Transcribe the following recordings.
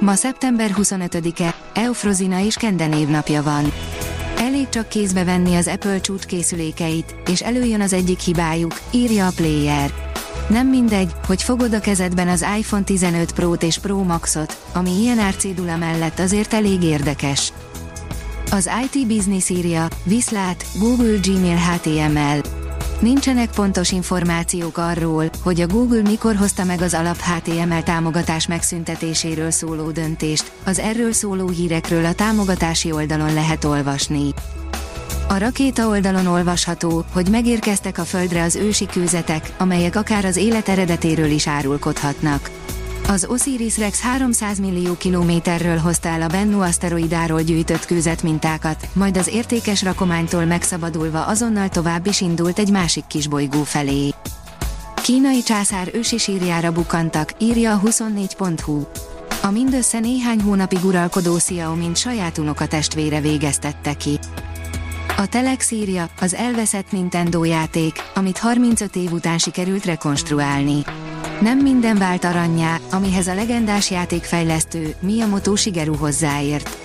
Ma szeptember 25-e, Eufrozina és Kende névnapja van. Elég csak kézbe venni az Apple csúcskészülékeit, és előjön az egyik hibájuk, írja a Player. Nem mindegy, hogy fogod a kezedben az iPhone 15 Pro-t és Pro Max-ot, ami ilyen árcédula mellett azért elég érdekes. Az IT Business írja, viszlát, Google Gmail HTML Nincsenek pontos információk arról, hogy a Google mikor hozta meg az alap HTML támogatás megszüntetéséről szóló döntést, az erről szóló hírekről a támogatási oldalon lehet olvasni. A rakéta oldalon olvasható, hogy megérkeztek a Földre az ősi kőzetek, amelyek akár az élet eredetéről is árulkodhatnak. Az Osiris-Rex 300 millió kilométerről hozta el a Bennu aszteroidáról gyűjtött kőzet mintákat, majd az értékes rakománytól megszabadulva azonnal tovább is indult egy másik kisbolygó felé. Kínai császár ősi sírjára bukantak, írja a 24.hu. A mindössze néhány hónapig uralkodó Xiaomi saját unoka testvére végeztette ki. A Telex írja, az elveszett Nintendo játék, amit 35 év után sikerült rekonstruálni. Nem minden vált aranyá, amihez a legendás játékfejlesztő Miyamoto Shigeru hozzáért.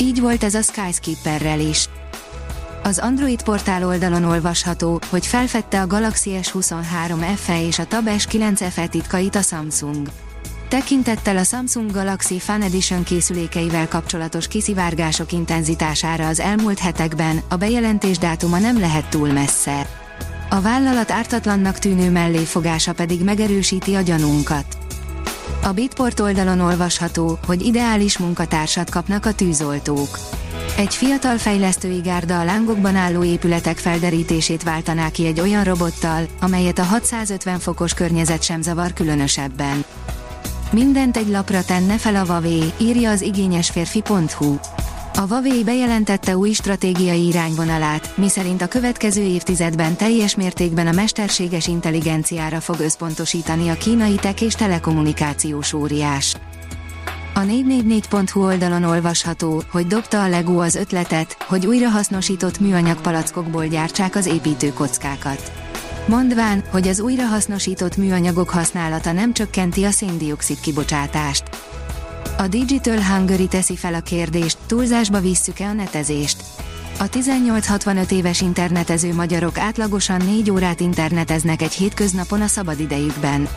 Így volt ez a Skyskeeperrel is. Az Android portál oldalon olvasható, hogy felfedte a Galaxy S23 FE és a Tab S9 FE titkait a Samsung. Tekintettel a Samsung Galaxy Fan Edition készülékeivel kapcsolatos kiszivárgások intenzitására az elmúlt hetekben, a bejelentés dátuma nem lehet túl messze. A vállalat ártatlannak tűnő melléfogása pedig megerősíti a gyanunkat. A Bitport oldalon olvasható, hogy ideális munkatársat kapnak a tűzoltók. Egy fiatal fejlesztői gárda a lángokban álló épületek felderítését váltaná ki egy olyan robottal, amelyet a 650 fokos környezet sem zavar különösebben. Mindent egy lapra tenne fel a Vavé, írja az igényesférfi.hu. A Huawei bejelentette új stratégiai irányvonalát, miszerint a következő évtizedben teljes mértékben a mesterséges intelligenciára fog összpontosítani a kínai tech és telekommunikációs óriás. A 444.hu oldalon olvasható, hogy dobta a Lego az ötletet, hogy újrahasznosított műanyag palackokból gyártsák az építőkockákat. Mondván, hogy az újrahasznosított műanyagok használata nem csökkenti a széndiokszid kibocsátást. A Digital Hungary teszi fel a kérdést, túlzásba visszük-e a netezést. A 18-65 éves internetező magyarok átlagosan 4 órát interneteznek egy hétköznapon a szabadidejükben.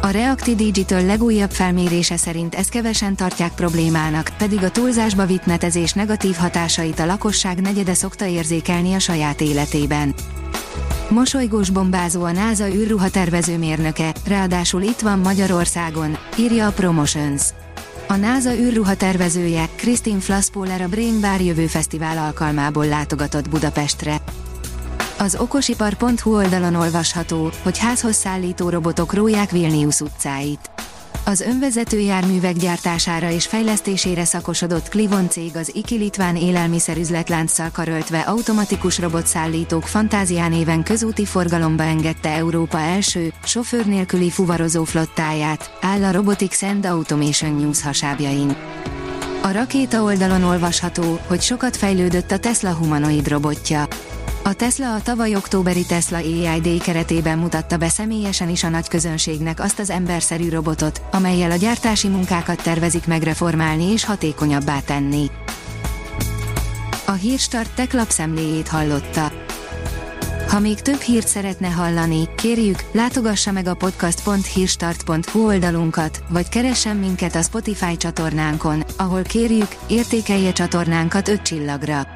A Reacti Digital legújabb felmérése szerint ezt kevesen tartják problémának, pedig a túlzásba vitt netezés negatív hatásait a lakosság negyede szokta érzékelni a saját életében. Mosolygós bombázó a NASA űrruha tervezőmérnöke, ráadásul itt van Magyarországon, írja a Promotions. A NASA űrruha tervezője, Christine Flaspoler a Brain Bar jövő fesztivál alkalmából látogatott Budapestre. Az okosipar.hu oldalon olvasható, hogy házhoz szállító robotok róják Vilnius utcáit. Az önvezető járművek gyártására és fejlesztésére szakosodott Clivon cég az Iki Litván élelmiszerüzletlánccal karöltve automatikus robotszállítók fantázián éven közúti forgalomba engedte Európa első, sofőr nélküli fuvarozó flottáját, áll a Robotics and Automation News hasábjain. A rakéta oldalon olvasható, hogy sokat fejlődött a Tesla humanoid robotja. A Tesla a tavaly októberi Tesla AID keretében mutatta be személyesen is a nagy közönségnek azt az emberszerű robotot, amelyel a gyártási munkákat tervezik megreformálni és hatékonyabbá tenni. A Hírstart tech lapszemléjét hallotta. Ha még több hírt szeretne hallani, kérjük, látogassa meg a podcast.hírstart.hu oldalunkat, vagy keressen minket a Spotify csatornánkon, ahol kérjük, értékelje csatornánkat 5 csillagra.